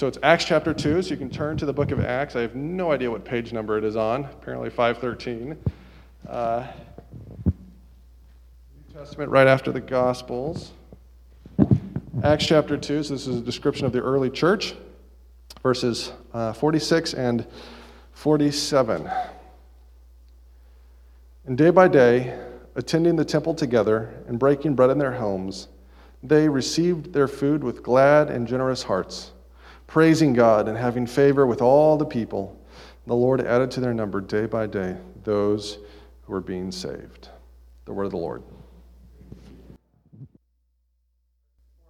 So it's Acts chapter 2, so you can turn to the book of Acts. I have no idea what page number it is on, apparently 513. Uh, New Testament right after the Gospels. Acts chapter 2, so this is a description of the early church, verses uh, 46 and 47. And day by day, attending the temple together and breaking bread in their homes, they received their food with glad and generous hearts praising God and having favor with all the people. The Lord added to their number day by day those who were being saved. The word of the Lord.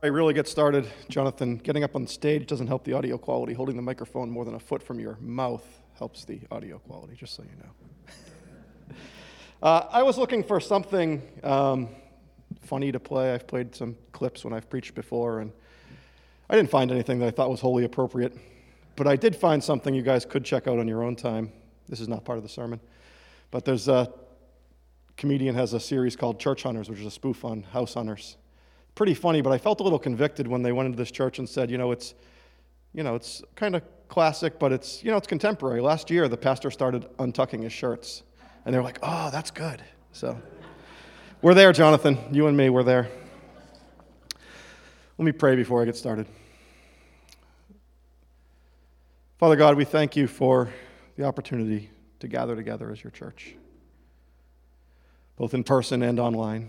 I really get started, Jonathan. Getting up on stage doesn't help the audio quality. Holding the microphone more than a foot from your mouth helps the audio quality, just so you know. uh, I was looking for something um, funny to play. I've played some clips when I've preached before, and I didn't find anything that I thought was wholly appropriate, but I did find something you guys could check out on your own time. This is not part of the sermon, but there's a comedian has a series called Church Hunters, which is a spoof on house hunters. Pretty funny, but I felt a little convicted when they went into this church and said, you know, it's, you know, it's kind of classic, but it's, you know, it's contemporary. Last year, the pastor started untucking his shirts, and they're like, oh, that's good. So, we're there, Jonathan. You and me, we're there. Let me pray before I get started. Father God, we thank you for the opportunity to gather together as your church, both in person and online.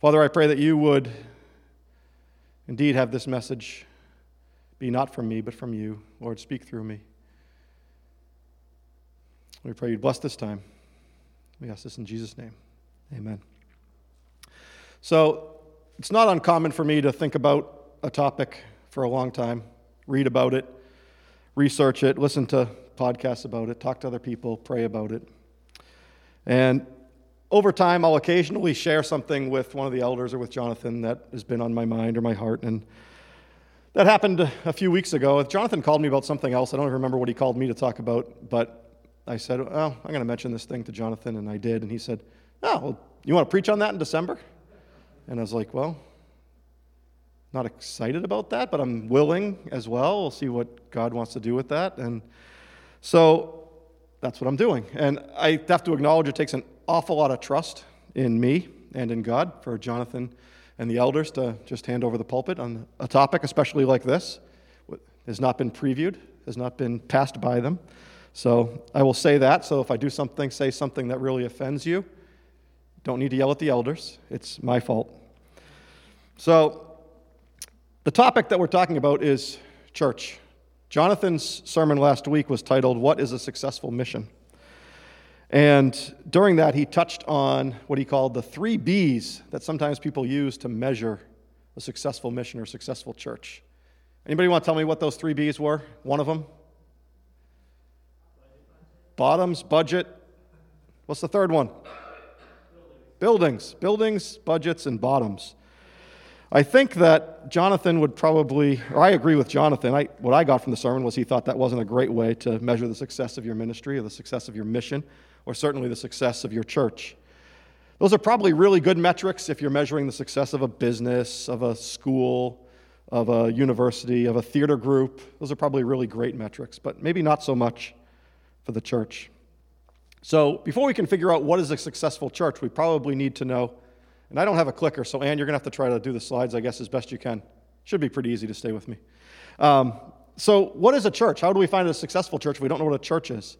Father, I pray that you would indeed have this message be not from me, but from you. Lord, speak through me. We pray you'd bless this time. We ask this in Jesus' name. Amen. So, it's not uncommon for me to think about a topic for a long time, read about it, research it, listen to podcasts about it, talk to other people, pray about it. And over time, I'll occasionally share something with one of the elders or with Jonathan that has been on my mind or my heart. And that happened a few weeks ago. Jonathan called me about something else. I don't even remember what he called me to talk about, but I said, Well, I'm going to mention this thing to Jonathan, and I did. And he said, Oh, well, you want to preach on that in December? And I was like, Well, not excited about that, but I'm willing as well. We'll see what God wants to do with that. And so that's what I'm doing. And I have to acknowledge it takes an awful lot of trust in me and in God for Jonathan and the elders to just hand over the pulpit on a topic, especially like this, has not been previewed, has not been passed by them. So I will say that. So if I do something, say something that really offends you, don't need to yell at the elders. It's my fault. So the topic that we're talking about is church. Jonathan's sermon last week was titled, What is a Successful Mission? And during that, he touched on what he called the three B's that sometimes people use to measure a successful mission or successful church. Anybody want to tell me what those three B's were? One of them? Bottoms, budget. What's the third one? Buildings. Buildings, budgets, and bottoms. I think that Jonathan would probably, or I agree with Jonathan. I, what I got from the sermon was he thought that wasn't a great way to measure the success of your ministry or the success of your mission, or certainly the success of your church. Those are probably really good metrics if you're measuring the success of a business, of a school, of a university, of a theater group. Those are probably really great metrics, but maybe not so much for the church. So, before we can figure out what is a successful church, we probably need to know and I don't have a clicker, so Ann, you're going to have to try to do the slides, I guess, as best you can. Should be pretty easy to stay with me. Um, so, what is a church? How do we find a successful church if we don't know what a church is?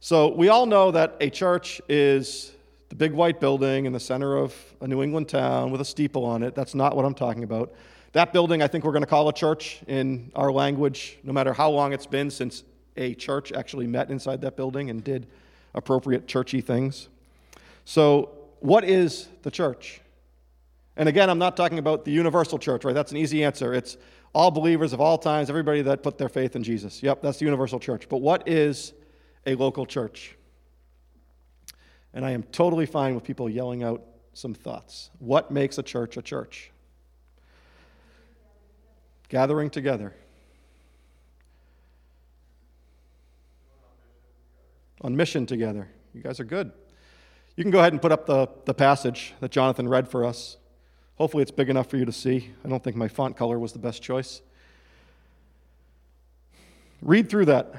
So, we all know that a church is the big white building in the center of a New England town with a steeple on it. That's not what I'm talking about. That building, I think we're going to call a church in our language, no matter how long it's been since a church actually met inside that building and did appropriate churchy things. So, what is the church? And again, I'm not talking about the universal church, right? That's an easy answer. It's all believers of all times, everybody that put their faith in Jesus. Yep, that's the universal church. But what is a local church? And I am totally fine with people yelling out some thoughts. What makes a church a church? Gathering together. On mission together. You guys are good. You can go ahead and put up the, the passage that Jonathan read for us. Hopefully, it's big enough for you to see. I don't think my font color was the best choice. Read through that.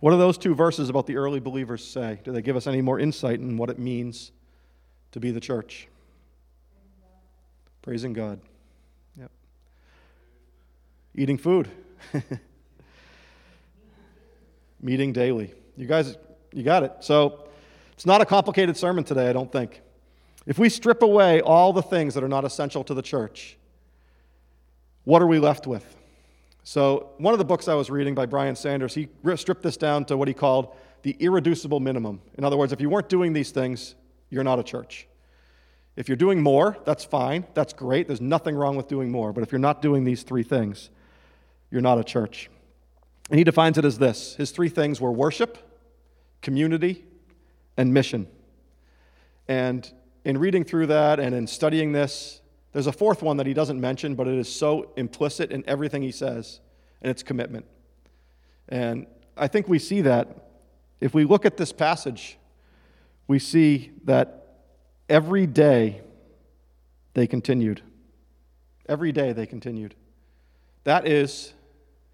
What do those two verses about the early believers say? Do they give us any more insight in what it means to be the church? Praising God. Yep. Eating food. Meeting daily. You guys, you got it. So it's not a complicated sermon today, I don't think. If we strip away all the things that are not essential to the church, what are we left with? So, one of the books I was reading by Brian Sanders, he stripped this down to what he called the irreducible minimum. In other words, if you weren't doing these things, you're not a church. If you're doing more, that's fine. That's great. There's nothing wrong with doing more. But if you're not doing these three things, you're not a church. And he defines it as this his three things were worship, community, and mission. And in reading through that and in studying this, there's a fourth one that he doesn't mention, but it is so implicit in everything he says, and it's commitment. And I think we see that. If we look at this passage, we see that every day they continued. Every day they continued. That is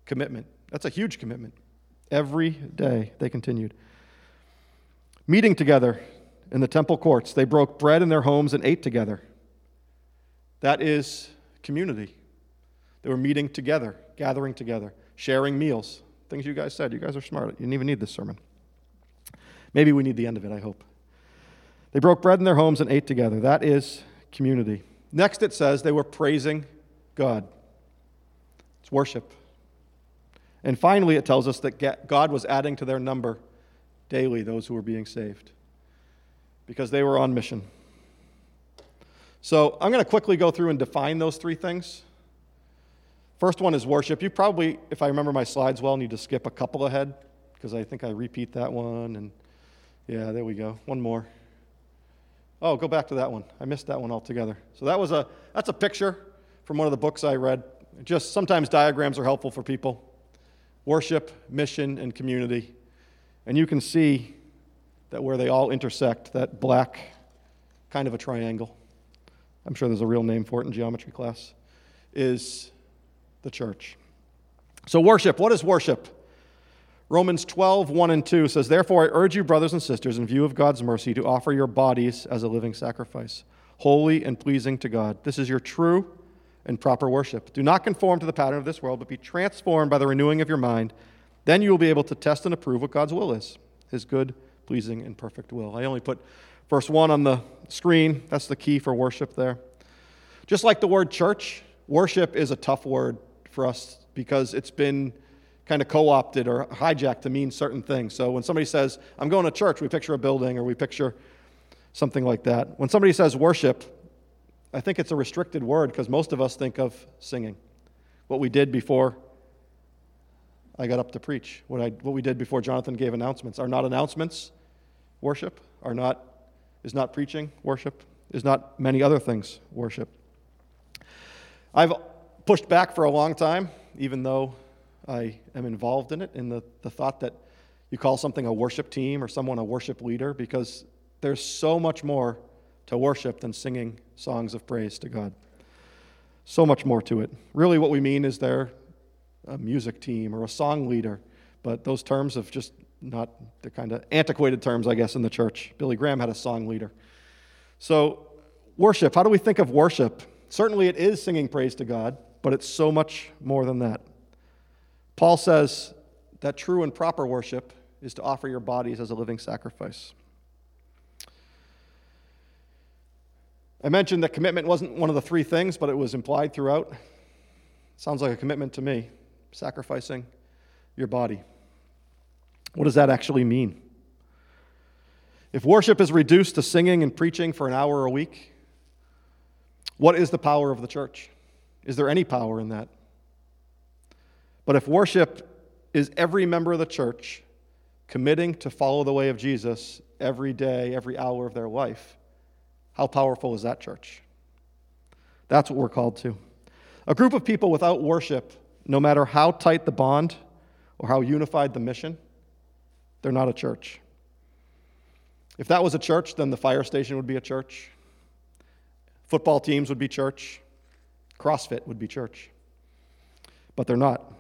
commitment. That's a huge commitment. Every day they continued. Meeting together in the temple courts, they broke bread in their homes and ate together. That is community. They were meeting together, gathering together, sharing meals. Things you guys said. You guys are smart. You didn't even need this sermon. Maybe we need the end of it, I hope. They broke bread in their homes and ate together. That is community. Next, it says they were praising God. It's worship. And finally, it tells us that God was adding to their number daily those who were being saved because they were on mission. So I'm going to quickly go through and define those three things. First one is worship. You probably, if I remember my slides well, need to skip a couple ahead because I think I repeat that one. And yeah, there we go. One more. Oh, go back to that one. I missed that one altogether. So that was a that's a picture from one of the books I read. Just sometimes diagrams are helpful for people. Worship, mission, and community. And you can see that where they all intersect, that black kind of a triangle. I'm sure there's a real name for it in geometry class, is the church. So, worship, what is worship? Romans 12, 1 and 2 says, Therefore, I urge you, brothers and sisters, in view of God's mercy, to offer your bodies as a living sacrifice, holy and pleasing to God. This is your true and proper worship. Do not conform to the pattern of this world, but be transformed by the renewing of your mind. Then you will be able to test and approve what God's will is, his good, pleasing, and perfect will. I only put verse 1 on the screen. That's the key for worship there. Just like the word church, worship is a tough word for us because it's been kind of co opted or hijacked to mean certain things. So when somebody says, I'm going to church, we picture a building or we picture something like that. When somebody says worship, I think it's a restricted word because most of us think of singing. What we did before I got up to preach, what, I, what we did before Jonathan gave announcements. Are not announcements worship? Are not is not preaching worship? Is not many other things worship? I've pushed back for a long time, even though I am involved in it, in the, the thought that you call something a worship team or someone a worship leader, because there's so much more to worship than singing songs of praise to God. So much more to it. Really, what we mean is they're a music team or a song leader, but those terms have just not the kind of antiquated terms, I guess, in the church. Billy Graham had a song leader. So, worship, how do we think of worship? Certainly, it is singing praise to God, but it's so much more than that. Paul says that true and proper worship is to offer your bodies as a living sacrifice. I mentioned that commitment wasn't one of the three things, but it was implied throughout. Sounds like a commitment to me, sacrificing your body. What does that actually mean? If worship is reduced to singing and preaching for an hour a week, what is the power of the church? Is there any power in that? But if worship is every member of the church committing to follow the way of Jesus every day, every hour of their life, how powerful is that church? That's what we're called to. A group of people without worship, no matter how tight the bond or how unified the mission, they're not a church. If that was a church, then the fire station would be a church. Football teams would be church. CrossFit would be church. But they're not.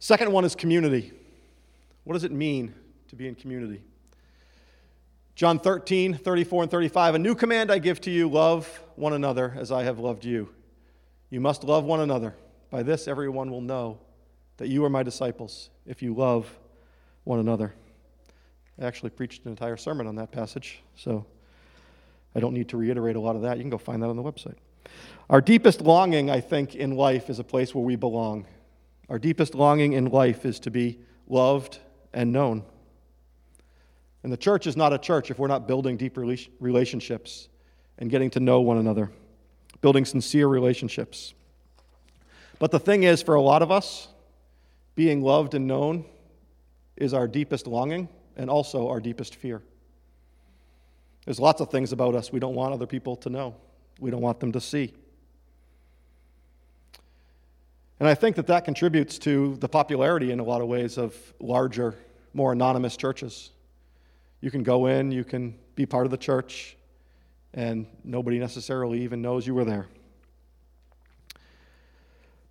Second one is community. What does it mean to be in community? John 13, 34 and 35. A new command I give to you love one another as I have loved you. You must love one another. By this, everyone will know that you are my disciples if you love one another. I actually preached an entire sermon on that passage, so I don't need to reiterate a lot of that. You can go find that on the website. Our deepest longing, I think, in life is a place where we belong. Our deepest longing in life is to be loved and known. And the church is not a church if we're not building deep relationships and getting to know one another, building sincere relationships. But the thing is, for a lot of us, being loved and known is our deepest longing and also our deepest fear. There's lots of things about us we don't want other people to know, we don't want them to see. And I think that that contributes to the popularity in a lot of ways of larger, more anonymous churches. You can go in, you can be part of the church, and nobody necessarily even knows you were there.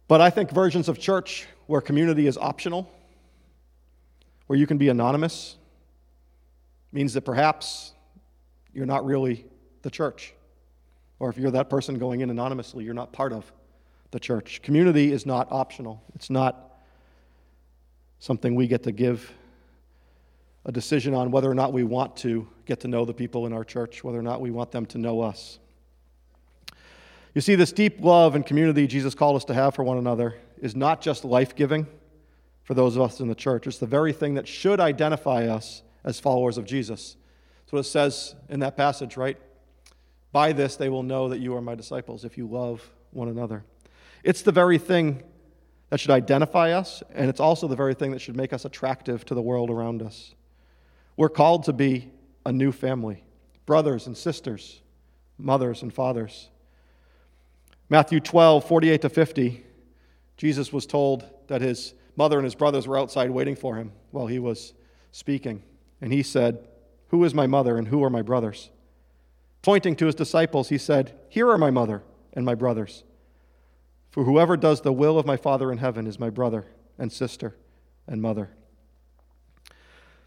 But I think versions of church where community is optional, where you can be anonymous, means that perhaps you're not really the church. Or if you're that person going in anonymously, you're not part of the church. Community is not optional, it's not something we get to give a decision on whether or not we want to get to know the people in our church, whether or not we want them to know us. You see, this deep love and community Jesus called us to have for one another is not just life giving for those of us in the church, it's the very thing that should identify us as followers of Jesus. That's what it says in that passage, right? By this they will know that you are my disciples if you love one another. It's the very thing that should identify us, and it's also the very thing that should make us attractive to the world around us. We're called to be a new family brothers and sisters, mothers and fathers. Matthew 12, 48 to 50, Jesus was told that his mother and his brothers were outside waiting for him while he was speaking. And he said, Who is my mother and who are my brothers? Pointing to his disciples, he said, Here are my mother and my brothers. For whoever does the will of my Father in heaven is my brother and sister and mother.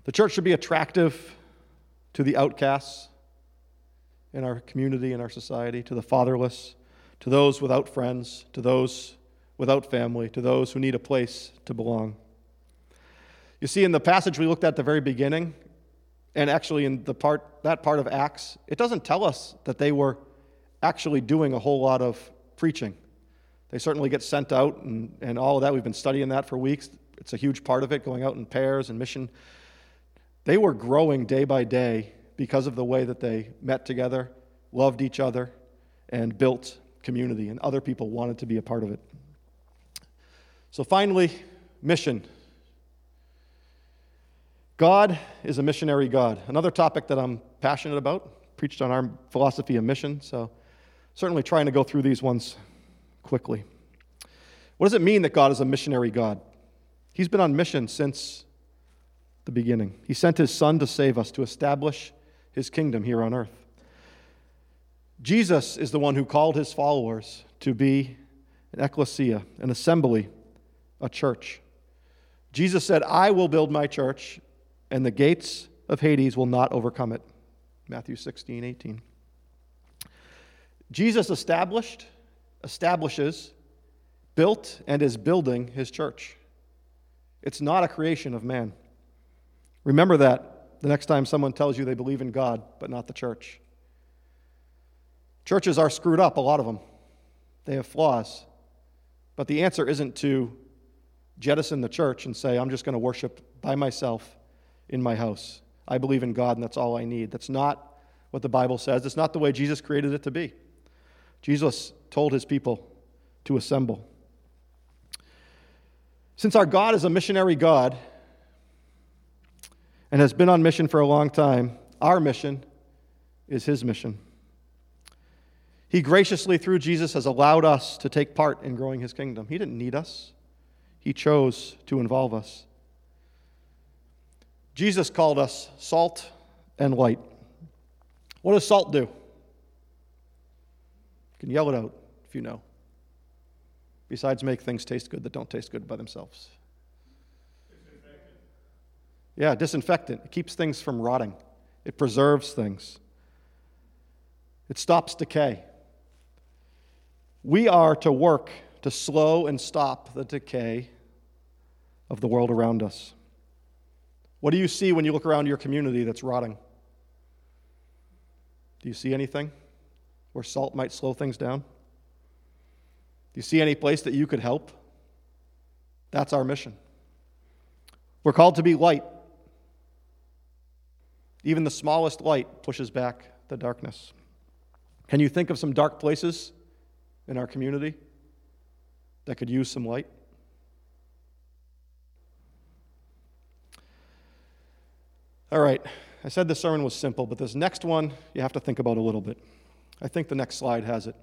The church should be attractive to the outcasts in our community, in our society, to the fatherless, to those without friends, to those without family, to those who need a place to belong. You see, in the passage we looked at, at the very beginning, and actually in the part, that part of Acts, it doesn't tell us that they were actually doing a whole lot of preaching. They certainly get sent out and, and all of that. We've been studying that for weeks. It's a huge part of it, going out in pairs and mission. They were growing day by day because of the way that they met together, loved each other, and built community, and other people wanted to be a part of it. So, finally, mission. God is a missionary God. Another topic that I'm passionate about, preached on our philosophy of mission, so certainly trying to go through these ones quickly. What does it mean that God is a missionary God? He's been on mission since the beginning. He sent his Son to save us, to establish his kingdom here on earth. Jesus is the one who called his followers to be an ecclesia, an assembly, a church. Jesus said, I will build my church, and the gates of Hades will not overcome it. Matthew 16, 18. Jesus established establishes, built, and is building his church. It's not a creation of man. Remember that the next time someone tells you they believe in God, but not the church. Churches are screwed up, a lot of them. They have flaws. But the answer isn't to jettison the church and say, I'm just going to worship by myself in my house. I believe in God and that's all I need. That's not what the Bible says. It's not the way Jesus created it to be. Jesus told his people to assemble. Since our God is a missionary God and has been on mission for a long time, our mission is his mission. He graciously, through Jesus, has allowed us to take part in growing his kingdom. He didn't need us, he chose to involve us. Jesus called us salt and light. What does salt do? You can yell it out if you know. Besides, make things taste good that don't taste good by themselves. Yeah, disinfectant. It keeps things from rotting, it preserves things, it stops decay. We are to work to slow and stop the decay of the world around us. What do you see when you look around your community that's rotting? Do you see anything where salt might slow things down? Do you see any place that you could help? That's our mission. We're called to be light. Even the smallest light pushes back the darkness. Can you think of some dark places in our community that could use some light? All right, I said the sermon was simple, but this next one you have to think about a little bit. I think the next slide has it.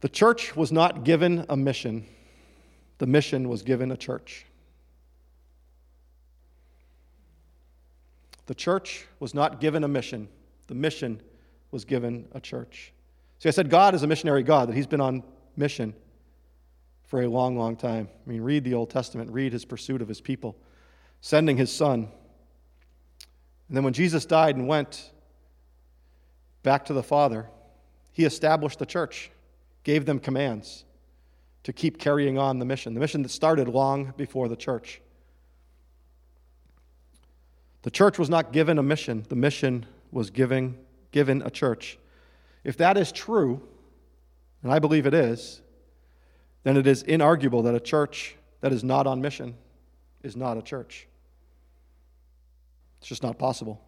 The church was not given a mission, the mission was given a church. The church was not given a mission, the mission was given a church. See, I said God is a missionary God, that He's been on mission for a long, long time. I mean, read the Old Testament, read His pursuit of His people, sending His Son and then when Jesus died and went back to the Father, he established the church, gave them commands to keep carrying on the mission, the mission that started long before the church. The church was not given a mission, the mission was giving, given a church. If that is true, and I believe it is, then it is inarguable that a church that is not on mission is not a church. It's just not possible.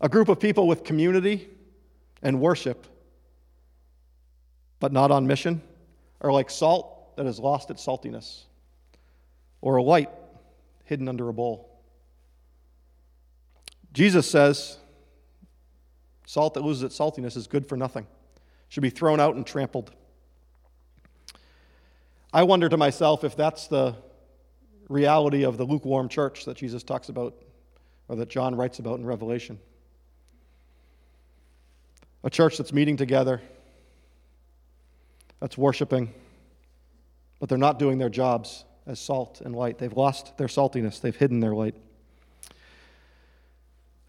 A group of people with community and worship, but not on mission, are like salt that has lost its saltiness, or a light hidden under a bowl. Jesus says salt that loses its saltiness is good for nothing, should be thrown out and trampled. I wonder to myself if that's the reality of the lukewarm church that Jesus talks about or that John writes about in Revelation. A church that's meeting together, that's worshiping, but they're not doing their jobs as salt and light. They've lost their saltiness, they've hidden their light.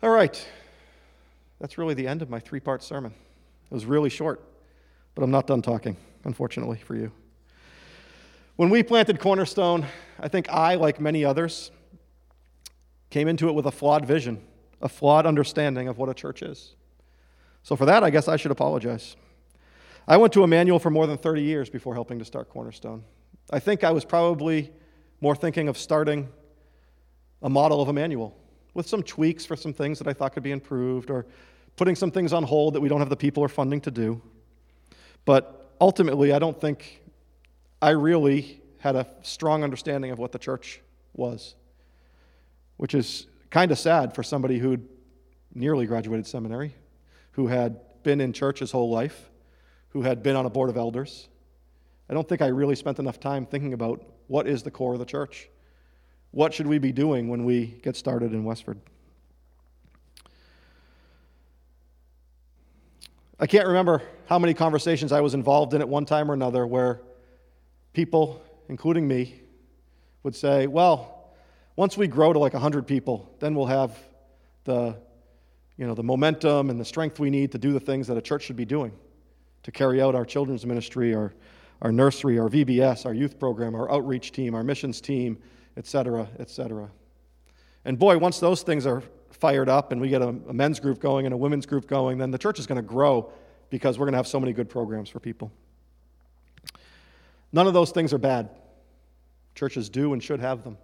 All right, that's really the end of my three part sermon. It was really short, but I'm not done talking, unfortunately, for you. When we planted Cornerstone, I think I, like many others, came into it with a flawed vision, a flawed understanding of what a church is. So for that, I guess I should apologize. I went to Emmanuel for more than 30 years before helping to start Cornerstone. I think I was probably more thinking of starting a model of Emmanuel with some tweaks for some things that I thought could be improved or putting some things on hold that we don't have the people or funding to do. But ultimately, I don't think I really had a strong understanding of what the church was, which is kind of sad for somebody who'd nearly graduated seminary, who had been in church his whole life, who had been on a board of elders. I don't think I really spent enough time thinking about what is the core of the church. What should we be doing when we get started in Westford? I can't remember how many conversations I was involved in at one time or another where people, including me, would say, well, once we grow to like 100 people, then we'll have the, you know, the momentum and the strength we need to do the things that a church should be doing to carry out our children's ministry, our, our nursery, our VBS, our youth program, our outreach team, our missions team, et cetera, et cetera. And boy, once those things are fired up and we get a, a men's group going and a women's group going, then the church is going to grow because we're going to have so many good programs for people. None of those things are bad. Churches do and should have them.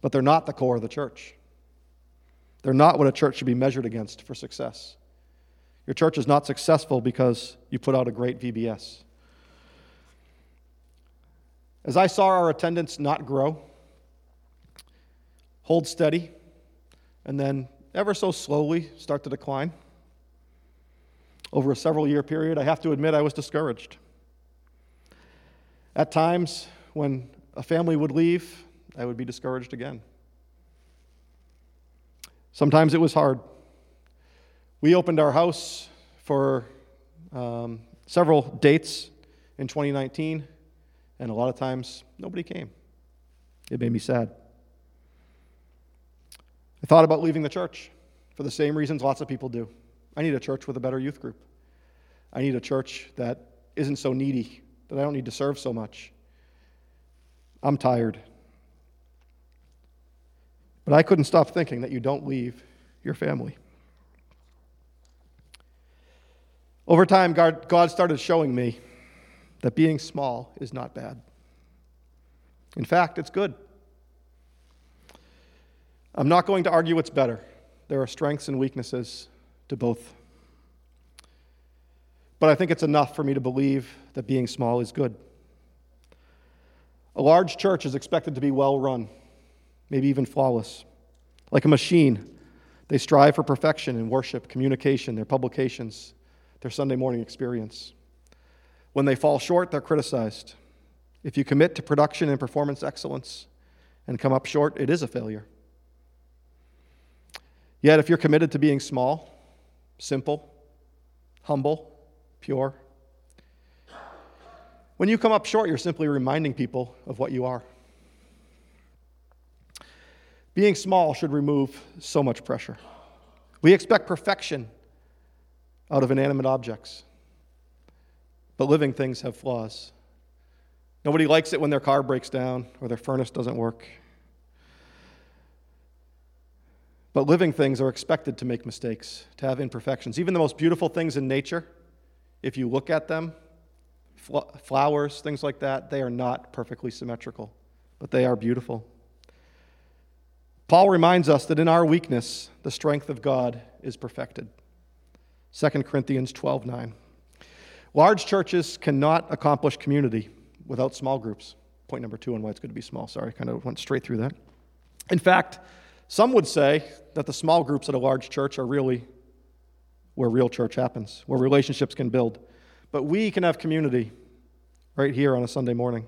But they're not the core of the church. They're not what a church should be measured against for success. Your church is not successful because you put out a great VBS. As I saw our attendance not grow, hold steady, and then ever so slowly start to decline over a several year period, I have to admit I was discouraged. At times, when a family would leave, I would be discouraged again. Sometimes it was hard. We opened our house for um, several dates in 2019, and a lot of times nobody came. It made me sad. I thought about leaving the church for the same reasons lots of people do. I need a church with a better youth group. I need a church that isn't so needy, that I don't need to serve so much. I'm tired. But I couldn't stop thinking that you don't leave your family. Over time, God started showing me that being small is not bad. In fact, it's good. I'm not going to argue it's better. There are strengths and weaknesses to both. But I think it's enough for me to believe that being small is good. A large church is expected to be well run, maybe even flawless. Like a machine, they strive for perfection in worship, communication, their publications, their Sunday morning experience. When they fall short, they're criticized. If you commit to production and performance excellence and come up short, it is a failure. Yet, if you're committed to being small, simple, humble, pure, when you come up short, you're simply reminding people of what you are. Being small should remove so much pressure. We expect perfection out of inanimate objects. But living things have flaws. Nobody likes it when their car breaks down or their furnace doesn't work. But living things are expected to make mistakes, to have imperfections. Even the most beautiful things in nature, if you look at them, flowers, things like that, they are not perfectly symmetrical, but they are beautiful. Paul reminds us that in our weakness, the strength of God is perfected. 2 Corinthians 12 9. Large churches cannot accomplish community without small groups. Point number two on why it's good to be small. Sorry, I kind of went straight through that. In fact, some would say that the small groups at a large church are really where real church happens, where relationships can build. But we can have community right here on a Sunday morning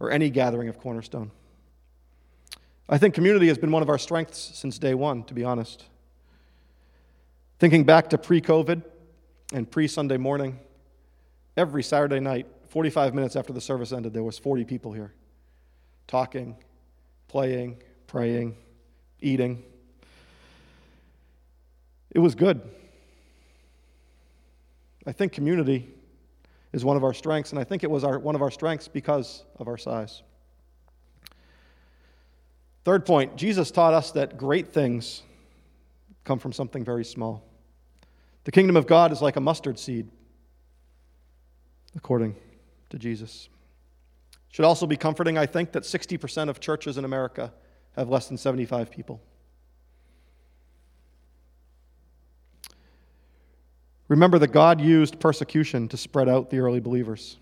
or any gathering of Cornerstone. I think community has been one of our strengths since day one, to be honest. Thinking back to pre COVID and pre Sunday morning, every Saturday night, 45 minutes after the service ended, there was 40 people here talking, playing, praying, eating. It was good. I think community is one of our strengths, and I think it was our, one of our strengths because of our size. Third point Jesus taught us that great things come from something very small. The kingdom of God is like a mustard seed, according to Jesus. Should also be comforting, I think, that 60% of churches in America have less than 75 people. Remember that God used persecution to spread out the early believers.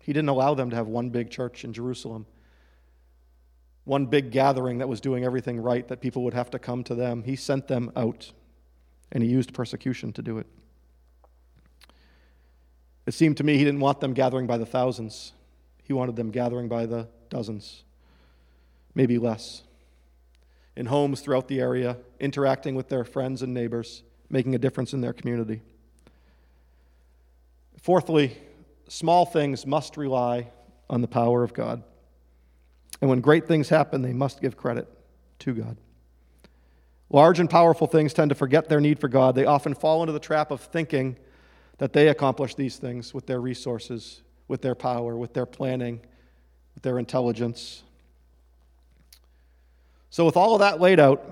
He didn't allow them to have one big church in Jerusalem, one big gathering that was doing everything right, that people would have to come to them. He sent them out and he used persecution to do it. It seemed to me he didn't want them gathering by the thousands, he wanted them gathering by the dozens, maybe less, in homes throughout the area, interacting with their friends and neighbors, making a difference in their community. Fourthly, small things must rely on the power of God. And when great things happen, they must give credit to God. Large and powerful things tend to forget their need for God. They often fall into the trap of thinking that they accomplish these things with their resources, with their power, with their planning, with their intelligence. So, with all of that laid out,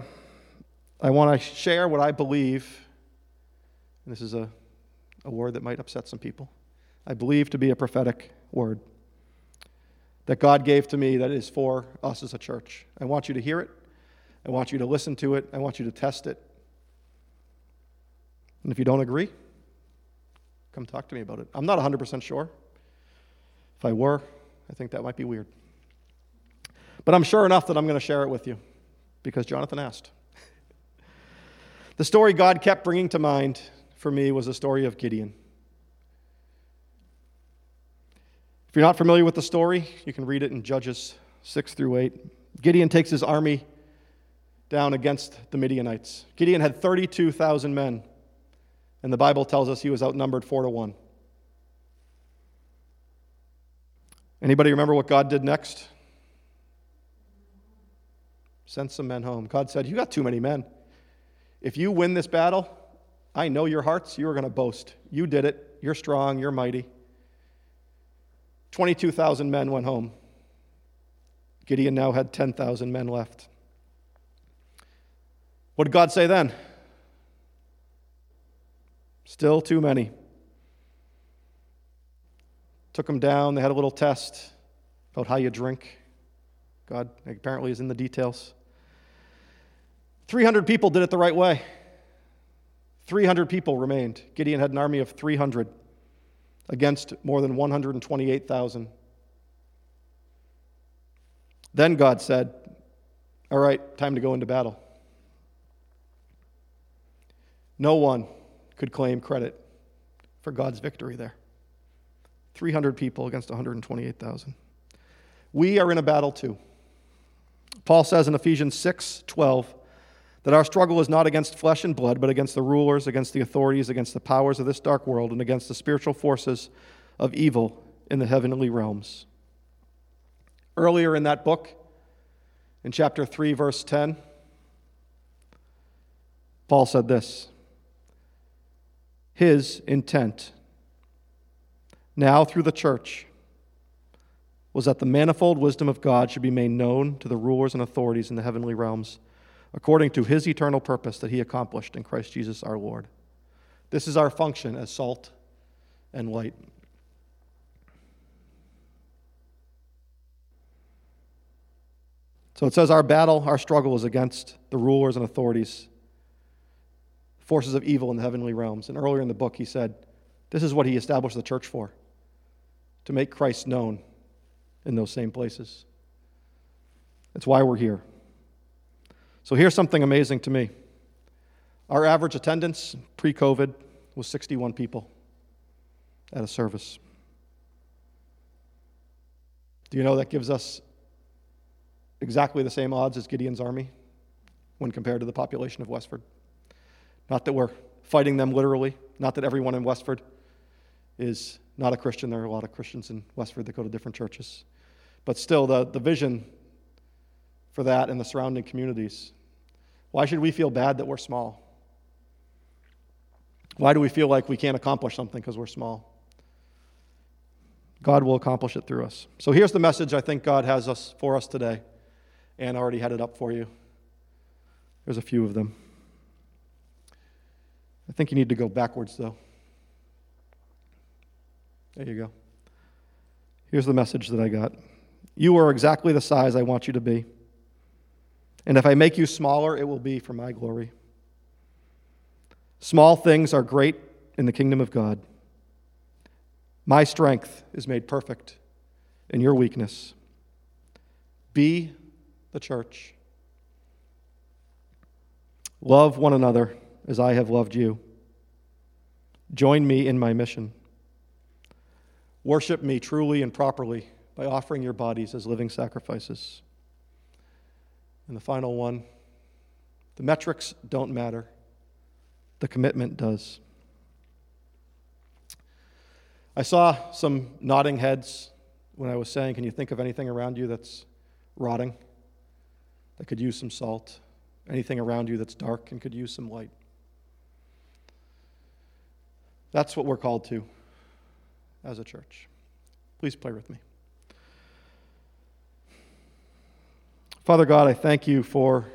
I want to share what I believe, and this is a, a word that might upset some people, I believe to be a prophetic word that God gave to me that is for us as a church. I want you to hear it. I want you to listen to it. I want you to test it. And if you don't agree, come talk to me about it. I'm not 100% sure. If I were, I think that might be weird. But I'm sure enough that I'm going to share it with you because Jonathan asked. the story God kept bringing to mind for me was the story of Gideon. If you're not familiar with the story, you can read it in Judges 6 through 8. Gideon takes his army down against the Midianites. Gideon had 32,000 men And the Bible tells us he was outnumbered four to one. Anybody remember what God did next? Sent some men home. God said, You got too many men. If you win this battle, I know your hearts. You are going to boast. You did it. You're strong. You're mighty. 22,000 men went home. Gideon now had 10,000 men left. What did God say then? Still too many. Took them down. They had a little test about how you drink. God apparently is in the details. 300 people did it the right way. 300 people remained. Gideon had an army of 300 against more than 128,000. Then God said, All right, time to go into battle. No one could claim credit for God's victory there. 300 people against 128,000. We are in a battle too. Paul says in Ephesians 6 12 that our struggle is not against flesh and blood, but against the rulers, against the authorities, against the powers of this dark world, and against the spiritual forces of evil in the heavenly realms. Earlier in that book, in chapter 3, verse 10, Paul said this His intent, now through the church, was that the manifold wisdom of God should be made known to the rulers and authorities in the heavenly realms, according to his eternal purpose that he accomplished in Christ Jesus our Lord. This is our function as salt and light. So it says our battle, our struggle is against the rulers and authorities, forces of evil in the heavenly realms. And earlier in the book, he said, This is what he established the church for to make Christ known in those same places. That's why we're here. So here's something amazing to me. Our average attendance pre COVID was 61 people at a service. Do you know that gives us exactly the same odds as Gideon's army when compared to the population of Westford? Not that we're fighting them literally, not that everyone in Westford is not a Christian. There are a lot of Christians in Westford that go to different churches. But still, the, the vision for that in the surrounding communities. Why should we feel bad that we're small? Why do we feel like we can't accomplish something because we're small? God will accomplish it through us. So here's the message I think God has us for us today. And I already had it up for you. There's a few of them. I think you need to go backwards though. There you go. Here's the message that I got. You are exactly the size I want you to be. And if I make you smaller, it will be for my glory. Small things are great in the kingdom of God. My strength is made perfect in your weakness. Be the church. Love one another as I have loved you. Join me in my mission. Worship me truly and properly by offering your bodies as living sacrifices. And the final one the metrics don't matter, the commitment does. I saw some nodding heads when I was saying, Can you think of anything around you that's rotting, that could use some salt? Anything around you that's dark and could use some light? That's what we're called to as a church. Please pray with me. Father God, I thank you for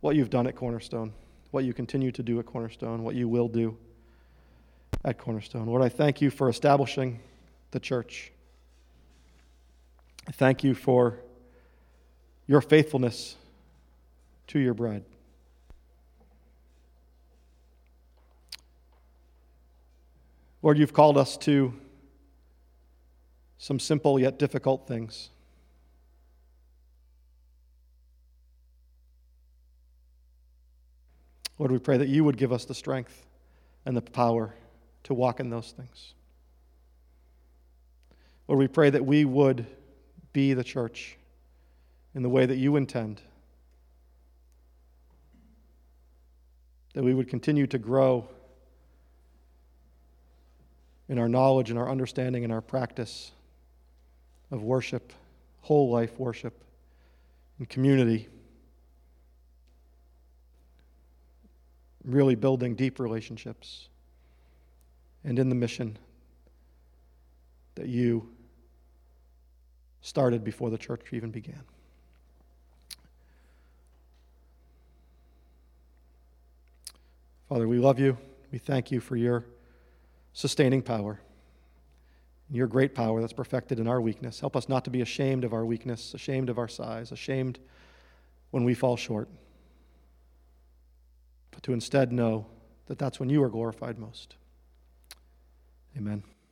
what you've done at Cornerstone, what you continue to do at Cornerstone, what you will do at Cornerstone. Lord, I thank you for establishing the church. I thank you for your faithfulness to your bride. Lord, you've called us to some simple yet difficult things. Lord, we pray that you would give us the strength and the power to walk in those things. Lord, we pray that we would be the church in the way that you intend, that we would continue to grow in our knowledge and our understanding and our practice of worship, whole life worship, and community. Really building deep relationships and in the mission that you started before the church even began. Father, we love you. We thank you for your sustaining power, your great power that's perfected in our weakness. Help us not to be ashamed of our weakness, ashamed of our size, ashamed when we fall short, but to instead know that that's when you are glorified most. Amen.